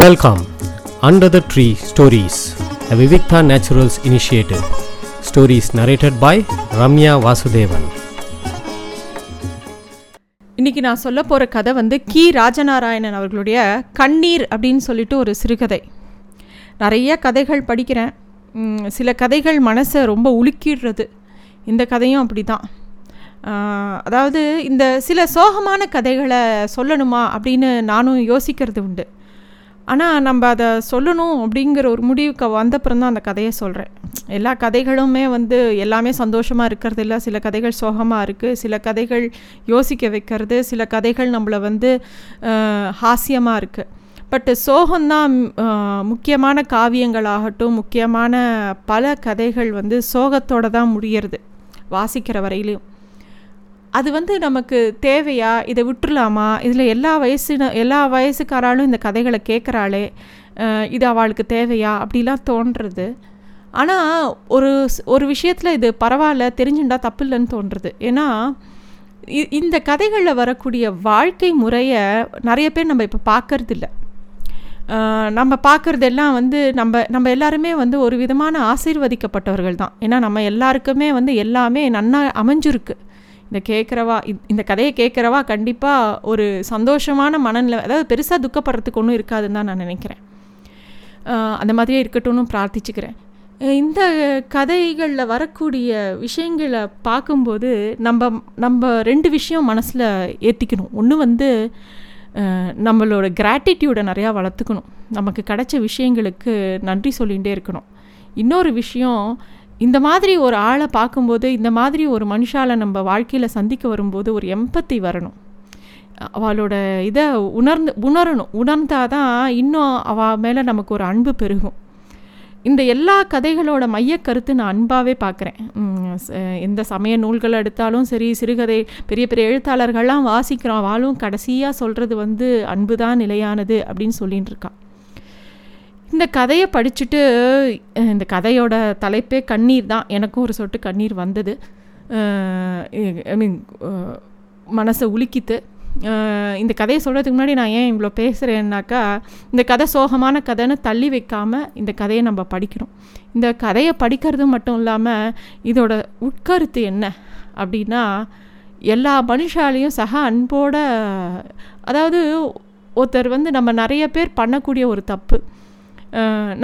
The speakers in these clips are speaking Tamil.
Welcome under the tree stories a Vivikta naturals initiative Stories narrated by Ramya Vasudevan இன்னைக்கு நான் சொல்ல போகிற கதை வந்து கி. ராஜநாராயணன் அவர்களுடைய கண்ணீர் அப்படின்னு சொல்லிட்டு ஒரு சிறுகதை. நிறைய கதைகள் படிக்கிறேன். சில கதைகள் மனசை ரொம்ப உலுக்கிடுறது. இந்த கதையும் அப்படி தான் அதாவது இந்த சில சோகமான கதைகளை சொல்லணுமா அப்படின்னு நானும் யோசிக்கிறது உண்டு. ஆனால் நம்ம அதை சொல்லணும் அப்படிங்கிற ஒரு முடிவுக்கு வந்தப்புறம் தான் அந்த கதையை சொல்கிறேன் எல்லா கதைகளுமே வந்து எல்லாமே சந்தோஷமாக இருக்கிறது இல்லை. சில கதைகள் சோகமாக இருக்குது சில கதைகள் யோசிக்க வைக்கிறது. சில கதைகள் நம்மளை வந்து ஹாஸ்யமாக இருக்குது பட்டு சோகம்தான் முக்கியமான காவியங்களாகட்டும் முக்கியமான பல கதைகள் வந்து சோகத்தோட தான் முடியறது. வாசிக்கிற வரையிலையும். அது வந்து நமக்கு தேவையா? இதை விட்டுறலாமா? இதில் எல்லா வயசின எல்லா வயசுக்காராலும் இந்த கதைகளை கேட்குறாளே. இது அவளுக்கு தேவையா? அப்படிலாம் தோன்றுறது. ஆனால் ஒரு ஒரு விஷயத்தில் இது பரவாயில்ல தெரிஞ்சுண்டா தப்பு இல்லைன்னு தோன்றுறது. ஏன்னா இ- இந்த கதைகளில் வரக்கூடிய வாழ்க்கை முறையை நிறைய பேர் நம்ம இப்போ பார்க்கறதில்ல. நம்ம பார்க்குறதெல்லாம் வந்து நம்ம நம்ம எல்லாருமே வந்து ஒரு விதமான ஆசீர்வதிக்கப்பட்டவர்கள் தான். ஏன்னா நம்ம எல்லாருக்குமே வந்து எல்லாமே நன்னா அமைஞ்சிருக்கு. இந்த கேட்குறவா இந்த கதையை கேட்குறவா கண்டிப்பாக ஒரு சந்தோஷமான மனநிலை அதாவது பெருசாக துக்கப்படுறதுக்கு ஒன்றும் இருக்காதுன்னு தான் நான் நினைக்கிறேன். அந்த மாதிரியே இருக்கட்டும்னு பிரார்த்திச்சுக்கிறேன். இந்த கதைகளில் வரக்கூடிய விஷயங்களை பார்க்கும்போது நம்ம நம்ம ரெண்டு விஷயம் மனசில் ஏற்றிக்கணும் ஒன்று வந்து நம்மளோட கிராட்டிடியூடை நிறையா வளர்த்துக்கணும். நமக்கு கிடைச்ச விஷயங்களுக்கு நன்றி சொல்லிகிட்டே இருக்கணும். இன்னொரு விஷயம் இந்த மாதிரி ஒரு ஆளை பார்க்கும்போது இந்த மாதிரி ஒரு மனுஷால நம்ம வாழ்க்கையில் சந்திக்க வரும்போது ஒரு எம்பத்தி வரணும். அவளோட இதை உணர்ந்து உணரணும். உணர்ந்தாதான் இன்னும் அவள் மேலே நமக்கு ஒரு அன்பு பெருகும். இந்த எல்லா கதைகளோட மையக்கருத்து நான் அன்பாகவே பார்க்குறேன். எந்த சமய நூல்கள் எடுத்தாலும் சரி சிறுகதை பெரிய பெரிய எழுத்தாளர்கள்லாம் வாசிக்கிறோம். அவளும் கடைசியாக சொல்கிறது வந்து அன்பு தான் நிலையானது அப்படின்னு சொல்லின்னு இருக்கான் இந்த கதையை படிச்சுட்டு இந்த கதையோட தலைப்பே கண்ணீர் தான். எனக்கும் ஒரு சொட்டு கண்ணீர் வந்தது. ஐ மீன் மனசை உலுக்கித்து. இந்த கதையை சொல்கிறதுக்கு முன்னாடி நான் ஏன் இவ்வளோ பேசுகிறேன்னாக்கா இந்த கதை சோகமான கதைன்னு தள்ளி வைக்காமல் இந்த கதையை நம்ம படிக்கிறோம் இந்த கதையை படிக்கிறது மட்டும் இல்லாமல் இதோட உட்கருத்து என்ன அப்படின்னா எல்லா மனுஷாலையும் சக அன்போட அதாவது ஒருத்தர் வந்து நம்ம நிறைய பேர் பண்ணக்கூடிய ஒரு தப்பு.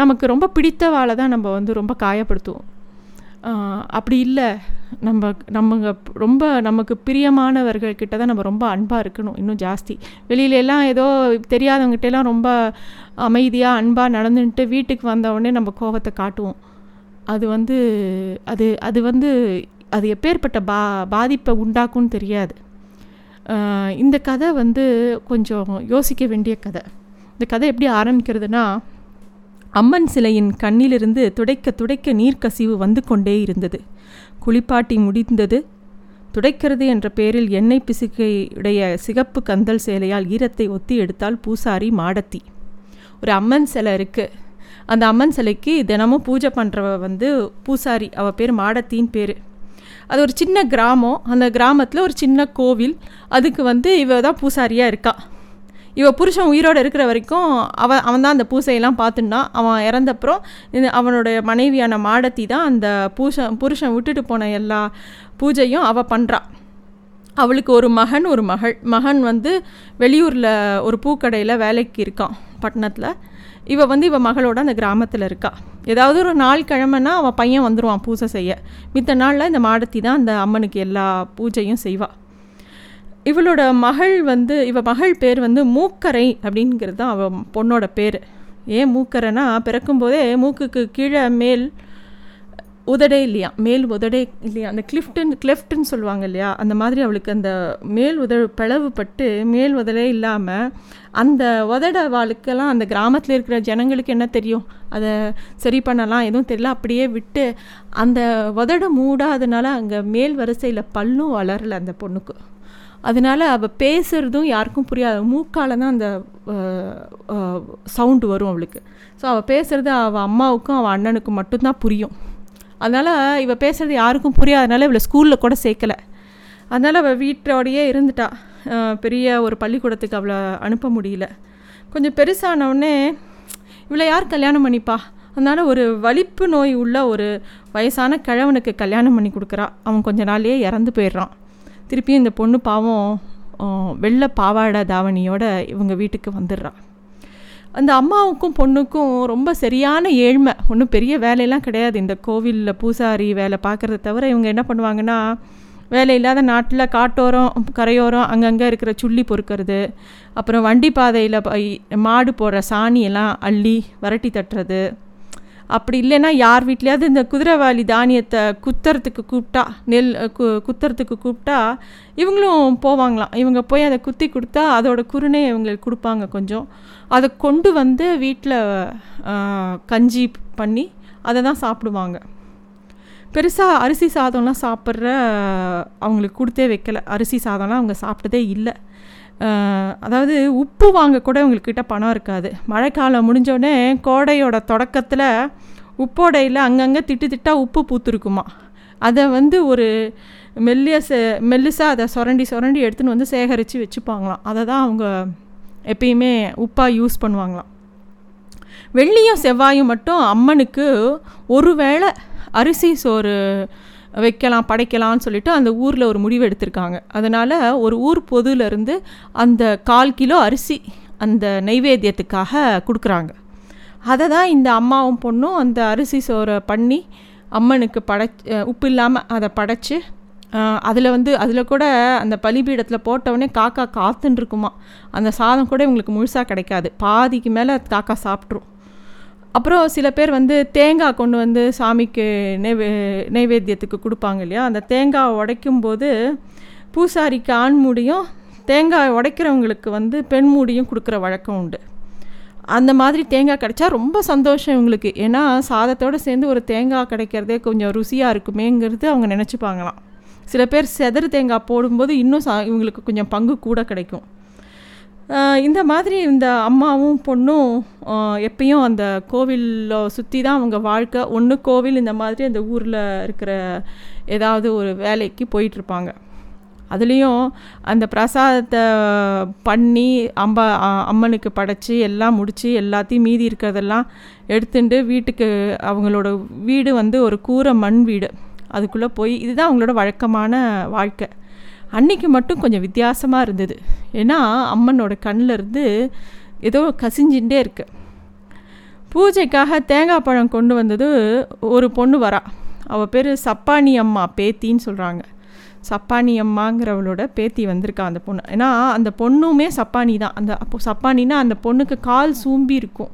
நமக்கு ரொம்ப பிடித்தவாளை தான் நம்ம வந்து ரொம்ப காயப்படுத்துவோம். அப்படி இல்லை. நம்ம நம்ம ரொம்ப நமக்கு பிரியமானவர்கள் கிட்ட தான் நம்ம ரொம்ப அன்பாக இருக்கணும். இன்னும் ஜாஸ்தி. வெளியில எல்லாம் ஏதோ தெரியாதவங்ககிட்ட எல்லாம் ரொம்ப அமைதியாக அன்பாக நடந்துட்டு வீட்டுக்கு வந்தவுடனே நம்ம கோபத்தை காட்டுவோம். அது வந்து அது அது வந்து அது எப்பேற்பட்ட பா பாதிப்பை உண்டாக்கும்னு தெரியாது. இந்த கதை வந்து கொஞ்சம் யோசிக்க வேண்டிய கதை. இந்த கதை எப்படி ஆரம்பிக்கிறதுனா அம்மன் சிலையின் கண்ணிலிருந்து துடைக்க துடைக்க நீர் கசிவு வந்து கொண்டே இருந்தது. குளிப்பாட்டி முடிந்தது. துடைக்கிறது என்ற பெயரில் எண்ணெய் பிசுக்கையுடைய சிகப்பு கந்தல் சேலையால் ஈரத்தை ஒத்தி எடுத்தால் பூசாரி மாடத்தி. ஒரு அம்மன் சிலை இருக்குது அந்த அம்மன் சிலைக்கு தினமும் பூஜை பண்ணுறவ வந்து பூசாரி அவள் பேர் மாடத்தின்னு பேர். அது ஒரு சின்ன கிராமம். அந்த கிராமத்தில் ஒரு சின்ன கோவில். அதுக்கு வந்து இவ தான் பூசாரியாக இருக்கா. இவ புருஷன் உயிரோடு இருக்கிற வரைக்கும் அவன் அவன் தான் அந்த பூசையெல்லாம் பார்த்துட்டான். அவன் இறந்தப்புறம் இந்த அவனோட மனைவியான மாடத்தி தான் அந்த பூஷன் புருஷன் விட்டுட்டு போன எல்லா பூஜையும் அவள் பண்ணுறான் அவளுக்கு ஒரு மகன் ஒரு மகள் மகன் வந்து வெளியூரில் ஒரு பூக்கடையில் வேலைக்கு இருக்கான் பட்டணத்தில். இவ வந்து இவ மகளோட அந்த கிராமத்தில் இருக்கா. ஏதாவது ஒரு நாள் கிழமைனா அவன் பையன் வந்துடுவான் பூஜை செய்ய. மித்த நாளில் இந்த மாடத்தி தான் அந்த அம்மனுக்கு எல்லா பூஜையும் செய்வாள் இவளோட மகள் வந்து இவ மகள் பேர் வந்து மூக்கரை அப்படிங்கிறது தான் அவள் பொண்ணோட பேர். ஏன் மூக்கரைனா பிறக்கும்போதே மூக்குக்கு கீழே மேல் உதடே இல்லையா? மேல் உதடே இல்லையா? அந்த கிளிஃப்டன் கிளெஃப்ட்டுன்னு சொல்லுவாங்க இல்லையா? அந்த மாதிரி அவளுக்கு அந்த மேல் உதடு பிளவுபட்டு மேல் உதடே இல்லாமல் அந்த உதட வாழ்க்கெல்லாம் அந்த கிராமத்தில் இருக்கிற ஜனங்களுக்கு என்ன தெரியும்? அதை சரி பண்ணலாம் எதுவும் தெரியல. அப்படியே விட்டு அந்த உதட மூடாதனால அங்கே மேல் வரிசையில் பல்லும் வளரல அந்த பொண்ணுக்கு. அதனால அவள் பேசுகிறதும் யாருக்கும் புரியாது. மூக்கால தான் அந்த சவுண்டு வரும் அவளுக்கு. ஸோ அவள் பேசுகிறது அவள் அம்மாவுக்கும் அவள் அண்ணனுக்கும் மட்டும்தான் புரியும். அதனால் இவள் பேசுகிறது யாருக்கும் புரியாதனால இவளை ஸ்கூலில் கூட சேர்க்கலை. அதனால் அவள் வீட்டோடையே இருந்துட்டா. பெரிய ஒரு பள்ளிக்கூடத்துக்கு அவளை அனுப்ப முடியல. கொஞ்சம் பெருசானவுடனே இவளை யார் கல்யாணம் பண்ணிப்பா? அதனால் ஒரு வலிப்பு நோய் உள்ள ஒரு வயசான கிழவனுக்கு கல்யாணம் பண்ணி கொடுக்குறா. அவன் கொஞ்ச நாள்லேயே இறந்து போயிடுறான். திருப்பியும் இந்த பொண்ணு பாவம் வெள்ளை பாவாடை தாவணியோட இவங்க வீட்டுக்கு வந்துடுறான் அந்த அம்மாவுக்கும் பொண்ணுக்கும் ரொம்ப சரியான ஏழ்மை. ஒன்றும் பெரிய வேலையெல்லாம் கிடையாது. இந்த கோவிலில் பூசாரி வேலை பார்க்குறத தவிர இவங்க என்ன பண்ணுவாங்கன்னா வேலை இல்லாத நாட்டில் காட்டோரம் கரையோரம் அங்கங்கே இருக்கிற சுள்ளி பொறுக்கிறது அப்புறம் வண்டி பாதையில் மாடு போடுற சாணியெல்லாம் அள்ளி வரட்டி தட்டுறது அப்படி இல்லைன்னா யார் வீட்லேயாவது இந்த குதிரைவாளி தானியத்தை குத்துறதுக்கு கூப்பிட்டா நெல் கு குத்துறதுக்கு கூப்பிட்டா இவங்களும் போவாங்களாம். இவங்க போய் அதை குத்தி கொடுத்தா அதோட குருணை இவங்களுக்கு கொடுப்பாங்க கொஞ்சம். அதை கொண்டு வந்து வீட்டில் கஞ்சி பண்ணி அதை தான் சாப்பிடுவாங்க. பெருசாக அரிசி சாதம்லாம் சாப்பிட்ற அவங்களுக்கு கொடுத்தே வைக்கல. அரிசி சாதம்லாம் அவங்க சாப்பிட்டதே இல்லை. அதாவது உப்பு வாங்க கூட இவங்கக்கிட்ட பணம் இருக்காது. மழைக்காலம் முடிஞ்சோடனே கோடையோட தொடக்கத்தில் உப்போடையில் அங்கங்கே திட்டு திட்டாக உப்பு பூத்துருக்குமா. அதை வந்து ஒரு மெல்லிய செ மெல்லிசாக அதை சுரண்டி சுரண்டி எடுத்துன்னு வந்து சேகரித்து வச்சுப்பாங்களாம். அதை தான் அவங்க எப்பயுமே உப்பாக யூஸ் பண்ணுவாங்களாம். வெள்ளியும் செவ்வாயும் மட்டும் அம்மனுக்கு ஒரு வேளை அரிசி சோறு வைக்கலாம் படைக்கலாம்னு சொல்லிட்டு அந்த ஊரில் ஒரு முடிவு எடுத்திருக்காங்க. அதனால் ஒரு ஊர் பொதுலேருந்து அந்த கால் கிலோ அரிசி அந்த நைவேத்தியத்துக்காக கொடுக்குறாங்க. அதை தான் இந்த அம்மாவும் பொண்ணும் அந்த அரிசி சோறை பண்ணி அம்மனுக்கு படைச் உப்பு இல்லாமல் அதை படைச்சி அதில் வந்து அதில் கூட அந்த பலிபீடத்தில் போட்டவுடனே காக்கா காத்துன்னு இருக்குமா அந்த சாதம் கூட இவங்களுக்கு முழுசாக கிடைக்காது. பாதிக்கு மேலே காக்கா சாப்பிட்ரும். அப்புறம் சில பேர் வந்து தேங்காய் கொண்டு வந்து சாமிக்கு நெய்வே நைவேத்தியத்துக்கு கொடுப்பாங்க இல்லையா? அந்த தேங்காய் உடைக்கும் போது பூசாரிக்கு ஆண் மூடியும் தேங்காய் உடைக்கிறவங்களுக்கு வந்து பெண் மூடியும் கொடுக்குற வழக்கம் உண்டு. அந்த மாதிரி தேங்காய் கிடைச்சா ரொம்ப சந்தோஷம் இவங்களுக்கு. ஏன்னா சாதத்தோடு சேர்ந்து ஒரு தேங்காய் கிடைக்கிறதே கொஞ்சம் ருசியாக இருக்குமேங்கிறது அவங்க நினச்சிப்பாங்களாம். சில பேர் செதறு தேங்காய் போடும்போது இன்னும் சா இவங்களுக்கு கொஞ்சம் பங்கு கூட கிடைக்கும். இந்த மாதிரி இந்த அம்மாவும் பொண்ணும் எப்பயும் அந்த கோவிலில் சுற்றி தான் அவங்க வாழ்க்கை. ஒன்று கோவில் இந்த மாதிரி அந்த ஊரில் இருக்கிற ஏதாவது ஒரு வேலைக்கு போயிட்டுருப்பாங்க. அதுலேயும் அந்த பிரசாதத்தை பண்ணி அம்பா அம்மனுக்கு படைச்சி எல்லாம் முடித்து எல்லாத்தையும் மீதி இருக்கிறதெல்லாம் எடுத்துட்டு வீட்டுக்கு அவங்களோட வீடு வந்து ஒரு கூரை மண் வீடு. அதுக்குள்ளே போய் இதுதான் அவங்களோட வழக்கமான வாழ்க்கை. அன்னைக்கு மட்டும் கொஞ்சம் வித்தியாசமாக இருந்தது. ஏன்னா அம்மனோட கண்ணில் இருந்து ஏதோ கசிஞ்சுட்டே இருக்கு. பூஜைக்காக தேங்காய் பழம் கொண்டு வந்தது ஒரு பொண்ணு வரா. அவள் பேர் சப்பானி அம்மா பேத்தின்னு சொல்கிறாங்க சப்பானி அம்மாங்கிறவளோட பேத்தி வந்திருக்கா அந்த பொண்ணு. ஏன்னா அந்த பொண்ணுமே சப்பானி தான். அந்த அப்போ சப்பானின்னா அந்த பொண்ணுக்கு கால் சூம்பி இருக்கும்.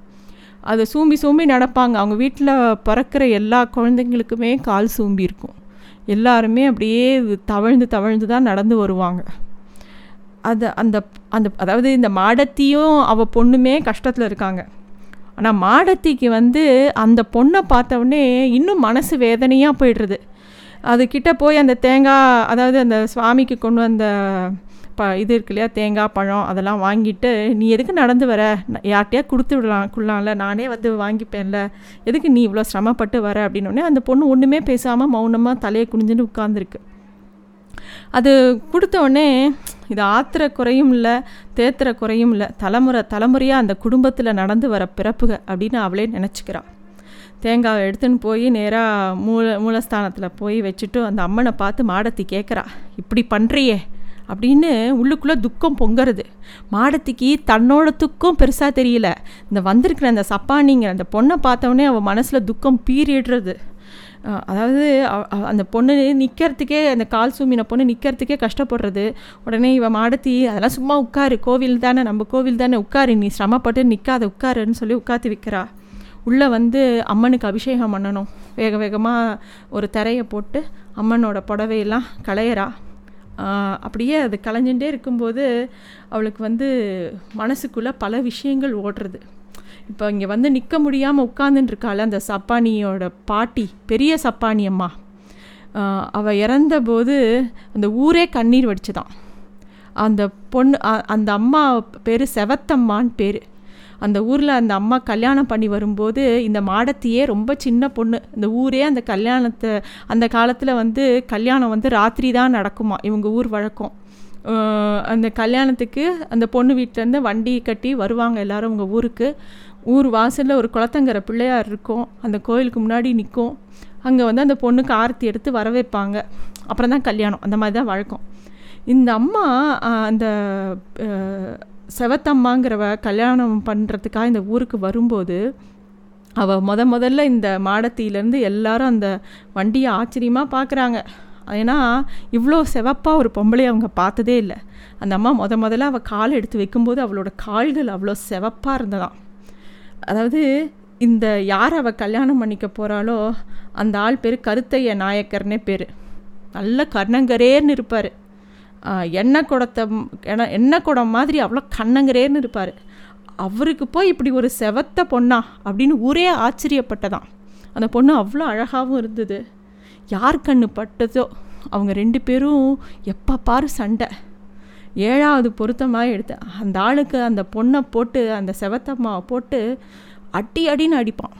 அதை சூம்பி சூம்பி நடப்பாங்க. அவங்க வீட்டில் பிறக்கிற எல்லா குழந்தைங்களுக்குமே கால் சூம்பி இருக்கும். எல்லாருமே அப்படியே தவழ்ந்து தவழ்ந்து தான் நடந்து வருவாங்க. அது அந்த அந்த அதாவது இந்த மாடத்தியும் அவள் பொண்ணுமே கஷ்டத்தில் இருக்காங்க. ஆனால் மாடத்திக்கு வந்து அந்த பொண்ணை பார்த்தவொடனே இன்னும் மனசு வேதனையாக போயிடுறது. அதுக்கிட்ட போய் அந்த தேங்காய் அதாவது அந்த சுவாமிக்கு கொண்டு வந்த ப இது இருக்கு இல்லையா தேங்காய் பழம் அதெல்லாம் வாங்கிட்டு நீ எதுக்கு நடந்து வர? யார்கிட்டயா கொடுத்து விடலாம் கொள்ளலாம்ல நானே வந்து வாங்கிப்பேன்ல. எதுக்கு நீ இவ்வளோ சிரமப்பட்டு வர? அப்படின்னோடனே அந்த பொண்ணு ஒன்றுமே பேசாமல் மௌனமாக தலையை குனிஞ்சுன்னு உட்காந்துருக்கு அது கொடுத்தோடனே இது ஆத்திர குறையும் இல்லை தேத்துற குறையும் இல்லை. தலைமுறை தலைமுறையாக அந்த குடும்பத்தில் நடந்து வர பிறப்புக அப்படின்னு அவளே நினச்சிக்கிறாள் தேங்காவை எடுத்துன்னு போய் நேராக மூல மூலஸ்தானத்தில் போய் வச்சுட்டு அந்த அம்மனை பார்த்து மாடத்தி கேட்குறா இப்படி பண்ணுறியே அப்படின்னு உள்ளுக்குள்ளே துக்கம் பொங்குறது. மாடத்திக்கு தன்னோட துக்கம் பெருசாக தெரியல. இந்த வந்திருக்கிற அந்த சப்பானிங்கிற அந்த பொண்ணை பார்த்தவொடனே அவள் மனசில் துக்கம் பீறிடுறது. அதாவது அந்த பொண்ணு நிற்கிறதுக்கே அந்த கால் சூமின பொண்ணு நிற்கிறதுக்கே கஷ்டப்படுறது. உடனே இவன் மாடத்தி அதெல்லாம் சும்மா உட்காரு கோவில் தானே நம்ம கோவில் தானே உட்காரு நீ சிரமப்பட்டு நிற்காத உட்காருன்னு சொல்லி உட்காந்து விற்கிறா உள்ளே வந்து அம்மனுக்கு அபிஷேகம் பண்ணணும். வேக வேகமாக ஒரு திரையை போட்டு அம்மனோட புடவையெல்லாம் களையறா. அப்படியே அது கலைஞ்சுட்டே இருக்கும்போது அவளுக்கு வந்து மனசுக்குள்ளே பல விஷயங்கள் ஓடுறது. இப்போ இங்கே வந்து நிற்க முடியாமல் உட்காந்துட்டுருக்காள் அந்த சப்பானியோட பாட்டி பெரிய சப்பானி அம்மா. அவள் இறந்தபோது அந்த ஊரே கண்ணீர் வடிச்சுதான். அந்த பொண்ணு அந்த அம்மா பேர் செவத்தம்மான்னு பேர். அந்த ஊரில் அந்த அம்மா கல்யாணம் பண்ணி வரும்போது இந்த மாடத்தியே ரொம்ப சின்ன பொண்ணு. இந்த ஊரே அந்த கல்யாணத்தை அந்த காலத்தில் வந்து கல்யாணம் வந்து ராத்திரி தான் நடக்குமா? இவங்க ஊர் வழக்கம். அந்த கல்யாணத்துக்கு அந்த பொண்ணு வீட்டிலேருந்து வண்டி கட்டி வருவாங்க எல்லோரும் உங்கள் ஊருக்கு. ஊர் வாசலில் ஒரு குளத்தங்கிற பிள்ளையார் இருக்கும். அந்த கோயிலுக்கு முன்னாடி நிற்கும் அங்கே வந்து அந்த பொண்ணுக்கு ஆரத்தி எடுத்து வர வைப்பாங்க அப்புறம் தான் கல்யாணம். அந்த மாதிரி தான் வழக்கம். இந்த அம்மா அந்த செவத்தம்மாங்கிறவ கல்யாணம் பண்ணுறதுக்காக இந்த ஊருக்கு வரும்போது அவள் முத முதல்ல இந்த மாடத்தியிலேருந்து எல்லாரும் அந்த வண்டியை ஆச்சரியமாக பார்க்குறாங்க ஏன்னா இவ்வளோ செவப்பாக ஒரு பொம்பளை அவங்க பார்த்ததே இல்லை. அந்த அம்மா முத முதல்ல அவள் கால் எடுத்து வைக்கும்போது அவளோட கால்கள் அவ்வளோ செவப்பாக இருந்ததாம். அதாவது இந்த யார் அவள் கல்யாணம் பண்ணிக்க போகிறாளோ அந்த ஆள் பேர் கருத்தைய நாயக்கர்னே பேர். நல்ல கர்ணங்கரேர்னு இருப்பார். எண்ணெய் குடத்தை எண்ணெய் எண்ணெய் குடம் மாதிரி அவ்வளோ கண்ணங்கரேன்னு இருப்பார். அவருக்கு போய் இப்படி ஒரு செவத்த பொண்ணா அப்படின்னு ஊரே ஆச்சரியப்பட்டதான். அந்த பொண்ணு அவ்வளோ அழகாகவும் இருந்தது. யார் கண்ணு பட்டதோ அவங்க ரெண்டு பேரும் எப்போ பாரு சண்டை. ஏழாவது பொருத்தமாக எடுத்து அந்த ஆளுக்கு அந்த பொண்ணை போட்டு அந்த செவத்தம்மாவை போட்டு அடி அடின்னு அடிப்பான்.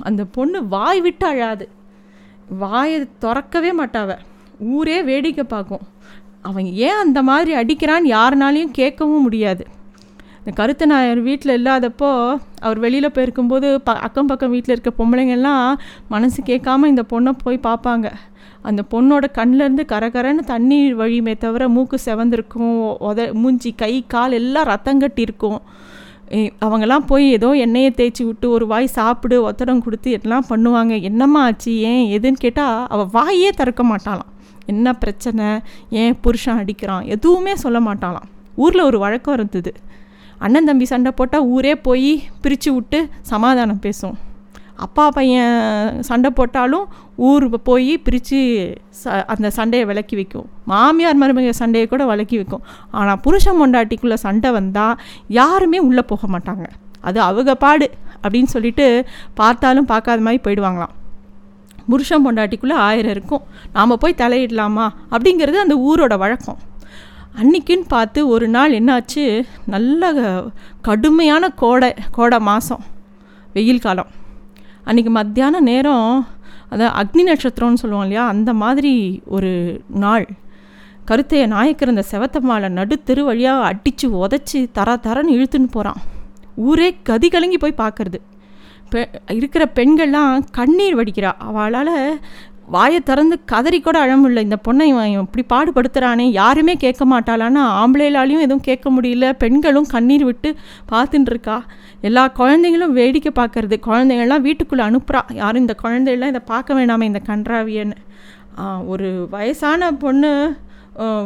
அந்த பொண்ணு வாய் விட்டு அழாது. வாயை திறக்கவே மாட்டாவ. ஊரே வேடிக்கை பார்க்கும். அவன் ஏன் அந்த மாதிரி அடிக்கிறான்னு யாருனாலையும் கேட்கவும் முடியாது. இந்த கருத்த நாயர் வீட்டில் இல்லாதப்போ அவர் வெளியில் போயிருக்கும்போது ப அக்கம் பக்கம் வீட்டில் இருக்க பொம்பளைங்கள்லாம் மனசு கேட்காம இந்த பொண்ணை போய் பார்ப்பாங்க. அந்த பொண்ணோட கண்ணிலேருந்து கரகரன்னு தண்ணி வழியுமே தவிர மூக்கு செவந்திருக்கும் உத மூஞ்சி கை கால் எல்லாம் ரத்தம் கட்டியிருக்கும். அவங்கெல்லாம் போய் ஏதோ எண்ணெயை தேய்ச்சி விட்டு ஒரு வாய் சாப்பிடு ஒத்தடம் கொடுத்து எல்லாம் பண்ணுவாங்க. என்னம்மா ஆச்சு? ஏன்? எதுன்னு கேட்டால் அவள் வாயே திறக்க மாட்டாளாம். என்ன பிரச்சனை? ஏன் புருஷன் அடிக்கிறான்? எதுவுமே சொல்ல மாட்டாளாம். ஊரில் ஒரு வழக்கம் இருந்தது. அண்ணன் தம்பி சண்டை போட்டால் ஊரே போய் பிரித்து விட்டு சமாதானம் பேசும். அப்பா பையன் சண்டை போட்டாலும் ஊர் போய் பிரித்து ச அந்த சண்டையை விலக்கி வைக்கும். மாமியார் மருமக சண்டையை கூட விலக்கி வைக்கும். ஆனால் புருஷன் பொண்டாட்டிக்குள்ளே சண்டை வந்தால் யாருமே உள்ளே போக மாட்டாங்க. அது அவங்க பாடு அப்படின்னு சொல்லிட்டு பார்த்தாலும் பார்க்காத மாதிரி போயிடுவாங்களாம். புருஷன் பொண்டாட்டிக்குள்ளே ஆயிரம் இருக்கும். நாம் போய் தலையிடலாமா? அப்படிங்கிறது அந்த ஊரோட வழக்கம். அன்னைக்குன்னு பார்த்து ஒரு நாள் என்னாச்சு? நல்ல கடுமையான கோடை கோடை மாதம் வெயில் காலம். அன்றைக்கி மத்தியான நேரம் அதான் அக்னி நட்சத்திரம்னு சொல்லுவோம் இல்லையா? அந்த மாதிரி ஒரு நாள். கருத்தைய நாயக்கர் அந்த செவத்தம்மாவை நடு தெரு வழியாக அடித்து உதச்சி தர தரன்னு இழுத்துன்னு போகிறான் ஊரே கதி கலங்கி போய் பார்க்கறது. பெ இருக்கிற பெண்கள்லாம் கண்ணீர் வடிக்கிறா. அவளால் வாயை திறந்து கதறி கூட அழ இந்த பொண்ணை இவன் இப்படி பாடுபடுத்துகிறானே யாருமே கேட்க மாட்டாளான்னா ஆம்பளைலாலையும் எதுவும் கேட்க முடியல. பெண்களும் கண்ணீர் விட்டு பார்த்துட்டு இருக்கா. எல்லா குழந்தைங்களும் வேடிக்கை பார்க்கறது. குழந்தைங்கள்லாம் வீட்டுக்குள்ளே அனுப்புகிறா யாரும் இந்த குழந்தையெல்லாம் இதை பார்க்க வேணாமே இந்த கன்றாவியன்னு. ஒரு வயசான பொண்ணு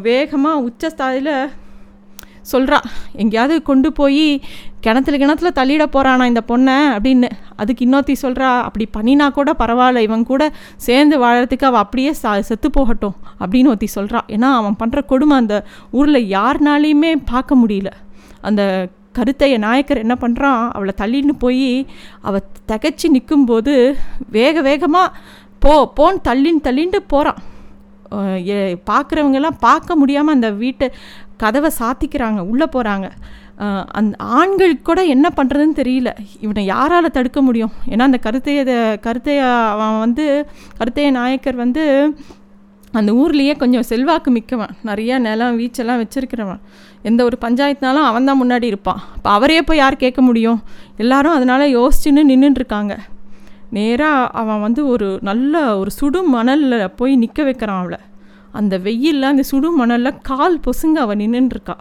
வேகமாக உச்சஸ்தாயில் சொல்கிறா எங்கேயாவது கொண்டு போய் கிணத்துல கிணத்துல தள்ளிட போகிறானா இந்த பொண்ணை? அப்படின்னு அதுக்கு இன்னொருத்தி சொல்கிறா அப்படி பண்ணினா கூட பரவாயில்ல இவன் கூட சேர்ந்து வாழறதுக்கு அவள் அப்படியே சா செத்து போகட்டும் அப்படின்னு ஒருத்தி சொல்கிறா ஏன்னா அவன் பண்ணுற கொடுமை அந்த ஊரில் யாருனாலையுமே பார்க்க முடியல. அந்த கருத்தைய நாயக்கர் என்ன பண்ணுறான் அவளை தள்ளின்னு போய் அவள் திகச்சு நிற்கும்போது வேக வேகமாக போ போன்னு தள்ளின்னு தள்ளின்ட்டு போகிறான் பார்க்குறவங்கெல்லாம் பார்க்க முடியாமல் அந்த வீட்டை கதவை சாத்திக்கிறாங்க உள்ளே போகிறாங்க அந்த ஆண்களுக்கு கூட என்ன பண்ணுறதுன்னு தெரியல. இவனை யாரால் தடுக்க முடியும்? ஏன்னா அந்த கருத்தைய கருத்தைய அவன் வந்து கருத்தைய நாயக்கர் வந்து அந்த ஊர்லேயே கொஞ்சம் செல்வாக்கு மிக்கவன். நிறையா நிலம் வீச்செல்லாம் வச்சுருக்கிறவன். எந்த ஒரு பஞ்சாயத்துனாலும் அவன் தான் முன்னாடி இருப்பான். இப்போ அவரே போய் யார் கேட்க முடியும்? எல்லாரும் அதனால் யோசிச்சுன்னு நின்றுட்டுருக்காங்க நேராக அவன் வந்து ஒரு நல்ல ஒரு சுடு மணலில் போய் நிற்க வைக்கிறான் அவளை. அந்த வெயிலில் அந்த சுடு மணலில் கால் பொசுங்க அவள் நின்றுருக்கா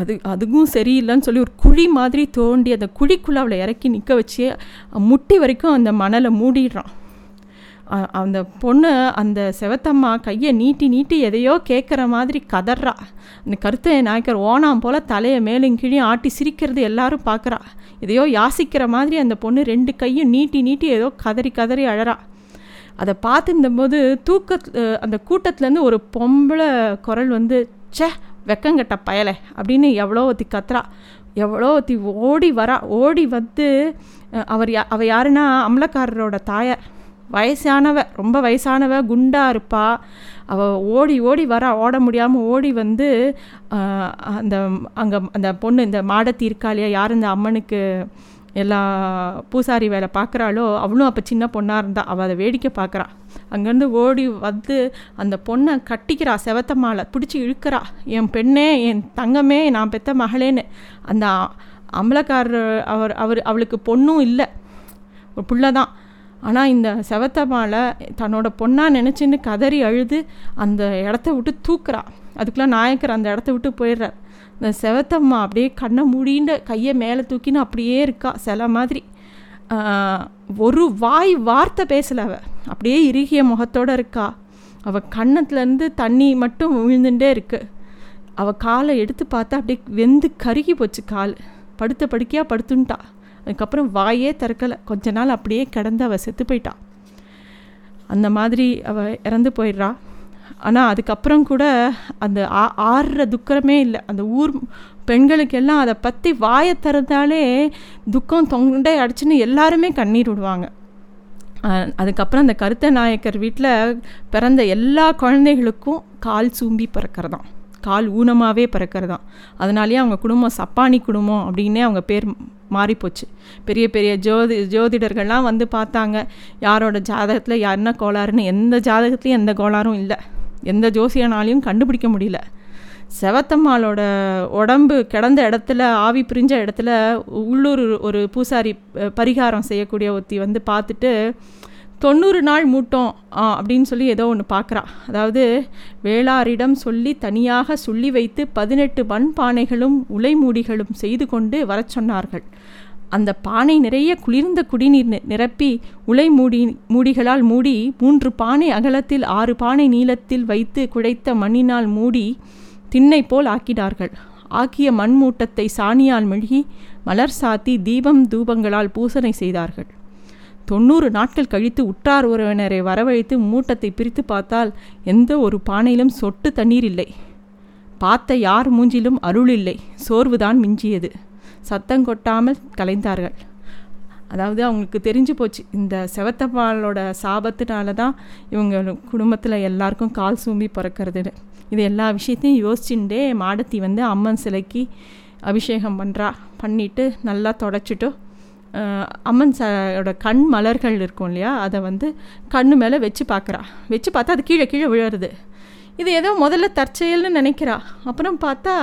அது அதுவும் சரியில்லைன்னு சொல்லி ஒரு குழி மாதிரி தோண்டி அந்த குழிக்குள்ளே அவளை இறக்கி நிற்க வச்சு முட்டி வரைக்கும் அந்த மணலை மூடிடுறான். அந்த பொண்ணு அந்த செவத்தம்மா கையை நீட்டி நீட்டி எதையோ கேட்குற மாதிரி கதறா. அந்த கருத்தை நாயக்கர் ஓனாம் போல் தலையை மேலும் கீழே ஆட்டி சிரிக்கிறது எல்லாரும் பார்க்குறா எதையோ யாசிக்கிற மாதிரி அந்த பொண்ணு ரெண்டு கையும் நீட்டி நீட்டி ஏதோ கதறி கதறி அழறா. அதை பார்த்துருந்தபோது தூக்க அந்த கூட்டத்துலேருந்து ஒரு பொம்பளை குரல் வந்து சே வெக்கங்கட்ட பயலை அப்படின்னு எவ்வளோ ஒத்தி கத்துறா. எவ்வளோ ஒத்தி ஓடி வரா. ஓடி வந்து அவர் யா அவள் யாருன்னா அமலக்காரரோட தாயார் வயசானவ ரொம்ப வயசானவ குண்டாக இருப்பா. அவள் ஓடி ஓடி வர ஓட முடியாமல் ஓடி வந்து அந்த அங்கே அந்த பொண்ணு இந்த மாடத்தி இருக்கா இல்லையா யார் இந்த அம்மனுக்கு எல்லா பூசாரி வேலை பார்க்குறாளோ அவளும் அப்போ சின்ன பொண்ணாக இருந்தா அவள் அதை வேடிக்கை பார்க்குறான் அங்கேருந்து ஓடி வந்து அந்த பொண்ணை கட்டிக்கிறா மாலை பிடிச்சி இழுக்கிறா. என் பெண்ணே என் தங்கமே நான் பெத்த மகளேன்னு. அந்த அம்பலக்காரர் அவர் அவர் அவளுக்கு பொண்ணும் இல்லை. ஒரு பிள்ளை தான். ஆனால் இந்த செவத்தம்மாளை தன்னோட பொண்ணாக நினச்சின்னு கதறி அழுது அந்த இடத்த விட்டு தூக்குறா. அதுக்கெலாம் நாயக்கர் அந்த இடத்த விட்டு போயிடுறார். இந்த செவத்தம்மா அப்படியே கண்ணை மூடின்னு கையை மேலே தூக்கின்னு அப்படியே இருக்கா சில மாதிரி. ஒரு வாய் வார்த்தை பேசலை அவள் அப்படியே இறுகிய முகத்தோடு இருக்கா. அவள் கன்னத்துலேருந்து தண்ணி மட்டும் விழுந்துட்டே இருக்கு. அவள் காலை எடுத்து பார்த்தா அப்படியே வெந்து கருகி போச்சு கால். படுத்த படுக்கையாக படுத்துன்ட்டா அதுக்கப்புறம் வாயே திறக்கலை. கொஞ்ச நாள் அப்படியே கிடந்து அவள் செத்து போயிட்டான் அந்த மாதிரி அவள் இறந்து போயிடுறா. ஆனால் அதுக்கப்புறம் கூட அந்த ஆ ஆறுற துக்கமே இல்லை. அந்த ஊர் பெண்களுக்கெல்லாம் அதை பற்றி வாயை திறந்தாலே துக்கம் தொண்டை அடிச்சுன்னு எல்லாருமே கண்ணீர் விடுவாங்க. அதுக்கப்புறம் அந்த கருத்த நாயக்கர் வீட்டில் பிறந்த எல்லா குழந்தைகளுக்கும் கால் சூம்பி பிறக்கிறதான் கால் ஊனமாகவே பிறக்கிறதாம். அதனாலேயே அவங்க குடும்பம் சப்பானி குடும்பம் அப்படின்னே அவங்க பேர் மாறிப்போச்சு. பெரிய பெரிய ஜோதி ஜோதிடர்கள்லாம் வந்து பார்த்தாங்க யாரோட ஜாதகத்தில் யாருன்னா கோளாறுன்னு எந்த ஜாதகத்துலேயும் எந்த கோளாறும் இல்லை. எந்த ஜோசியனாலையும் கண்டுபிடிக்க முடியல. செவத்தம்மாளோட உடம்பு கிடந்த இடத்துல ஆவி பிரிஞ்ச இடத்துல உள்ளூர் ஒரு பூசாரி பரிகாரம் செய்யக்கூடிய ஒருத்தி வந்து பார்த்துட்டு தொண்ணூறு நாள் மூட்டோம் அப்படின்னு சொல்லி ஏதோ ஒன்று பார்க்குறா. அதாவது வேளாரிடம் சொல்லி தனியாக சொல்லி வைத்து பதினெட்டு மண் பானைகளும் உலை மூடிகளும் செய்து கொண்டு வர சொன்னார்கள். அந்த பானை நிறைய குளிர்ந்த குடிநீர் நிரப்பி உலை மூடி மூடிகளால் மூடி மூன்று பானை அகலத்தில் ஆறு பானை நீளத்தில் வைத்து குடைத்த மண்ணினால் மூடி திண்ணை போல் ஆக்கினார்கள். ஆக்கிய மண் மூட்டத்தை சாணியால் மெழுகி மலர் சாத்தி தீபம் தூபங்களால் பூசனை செய்தார்கள். தொண்ணூறு நாட்கள் கழித்து உற்றார் உறவினரை வரவழைத்து மூட்டத்தை பிரித்து பார்த்தால் எந்த ஒரு பானையிலும் சொட்டு தண்ணீர் இல்லை. பார்த்த யார் மூஞ்சிலும் அருள் இல்லை. சோர்வுதான் மிஞ்சியது. சத்தம் கொட்டாமல் கலைந்தார்கள். அதாவது அவங்களுக்கு தெரிஞ்சு போச்சு. இந்த செவத்தப்பாலோட சாபத்தினால தான் இவங்க குடும்பத்தில் எல்லாருக்கும் கால் சூம்பி பிறக்கிறதுன்னு. இது எல்லா விஷயத்தையும் யோசிச்சுட்டே மாடத்தி வந்து அம்மன் சிலைக்கு அபிஷேகம் பண்ணுறா பண்ணிவிட்டு நல்லா தொடச்சிட்டு அம்மன் சாரோட கண் மலர்கள் இருக்கும் இல்லையா? அதை வந்து கண்ணு மேலே வச்சு பார்க்குறா. வச்சு பார்த்தா அது கீழே கீழே விழுறது. இது ஏதோ முதல்ல தற்செயல்னு நினைக்கிறா. அப்புறம் பார்த்தா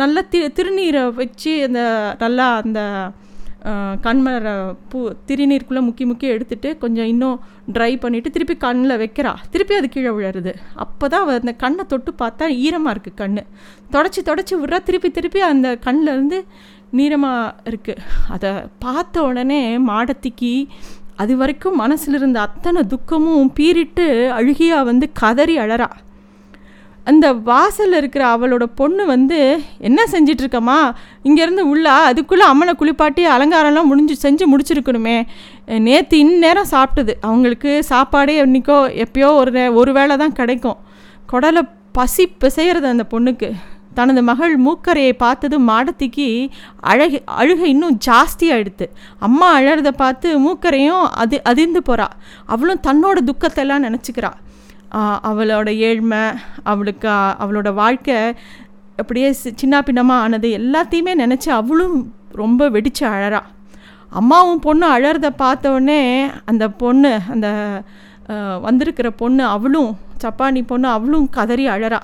நல்ல தி திருநீரை வச்சு அந்த நல்லா அந்த கண்மலர பூ திருநீருக்குள்ளே முக்கி முக்கி எடுத்துகிட்டு கொஞ்சம் இன்னும் ட்ரை பண்ணிவிட்டு திருப்பி கண்ணில் வைக்கிறா. திருப்பி அது கீழே விழருது அப்போ தான் அந்த கண்ணை தொட்டு பார்த்தா ஈரமாக இருக்குது கண் தொடச்சி தொடச்சி விட்றா. திருப்பி திருப்பி அந்த கண்ணிலேருந்து நீரமாக இருக்குது அதை பார்த்த உடனே மாடத்திக்கு அது வரைக்கும் மனசில் இருந்த அத்தனை துக்கமும் பீறிட்டு அழுகியா வந்து கதறி அழறா. அந்த வாசலில் இருக்கிற அவளோட பொண்ணு வந்து என்ன செஞ்சிட்ருக்கம்மா? இங்கேருந்து உள்ளா அதுக்குள்ளே அம்மனை குளிப்பாட்டி அலங்காரம்லாம் முடிஞ்சு செஞ்சு முடிச்சிருக்கணுமே. நேற்று இந்நேரம் சாப்பிட்டது. அவங்களுக்கு சாப்பாடே என்றைக்கோ எப்பயோ ஒரு ஒரு வேளை தான் கிடைக்கும். குடலை பசி பிசைகிறது அந்த பொண்ணுக்கு. தனது மகள் மூக்கரையை பார்த்ததும் மாடத்திக்கு அழகு அழுகை இன்னும் ஜாஸ்தி ஆயிடுத்து. அம்மா அழறதை பார்த்து மூக்கரையும் அது அதிர்ந்து போகிறா அவளும் தன்னோட துக்கத்தெல்லாம் நினச்சிக்கிறா. அவளோட ஏழ்மை அவளுக்கு அவளோட வாழ்க்கை அப்படியே சின்ன பின்னமாக ஆனது எல்லாத்தையுமே நினச்சி அவளும் ரொம்ப வெடித்து அழறா. அம்மாவும் பொண்ணு அழறத பார்த்தோடனே அந்த பொண்ணு அந்த வந்திருக்கிற பொண்ணு அவளும் சப்பானி பொண்ணு அவளும் கதறி அழறா.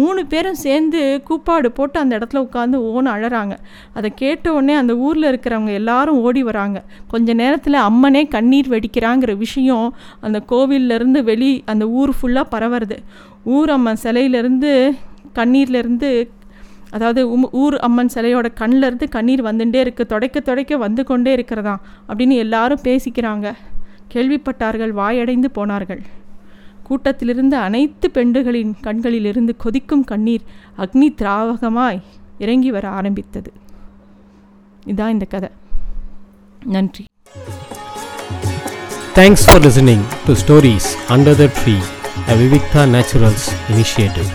மூணு பேரும் சேர்ந்து கூப்பாடு போட்டு அந்த இடத்துல உட்காந்து ஓன்னு அழறாங்க. அதை கேட்ட உடனே அந்த ஊரில் இருக்கிறவங்க எல்லாரும் ஓடி வராங்க. கொஞ்ச நேரத்தில் அம்மனே கண்ணீர் வெடிக்கிறாங்கிற விஷயம் அந்த கோவில்லேருந்து வெளி அந்த ஊர் ஃபுல்லாக பரவுறது. ஊர் அம்மன் சிலையிலேருந்து கண்ணீர்லேருந்து அதாவது உம் ஊர் அம்மன் சிலையோட கண்ணிலேருந்து கண்ணீர் வந்துட்டே இருக்குது தொடைக்க தொடைக்க வந்து கொண்டே இருக்கிறதாம் அப்படின்னு எல்லாரும் பேசிக்கிறாங்க. கேள்விப்பட்டார்கள் வாயடைந்து போனார்கள். கூட்டத்திலிருந்து அனைத்து பெண்டுகளின் கண்களிலிருந்து கொதிக்கும் கண்ணீர் அக்னி திராவகமாய் இறங்கி வர ஆரம்பித்தது. இதான் இந்த கதை. நன்றி. Thanks for listening to stories under the tree a Vivikta naturals initiative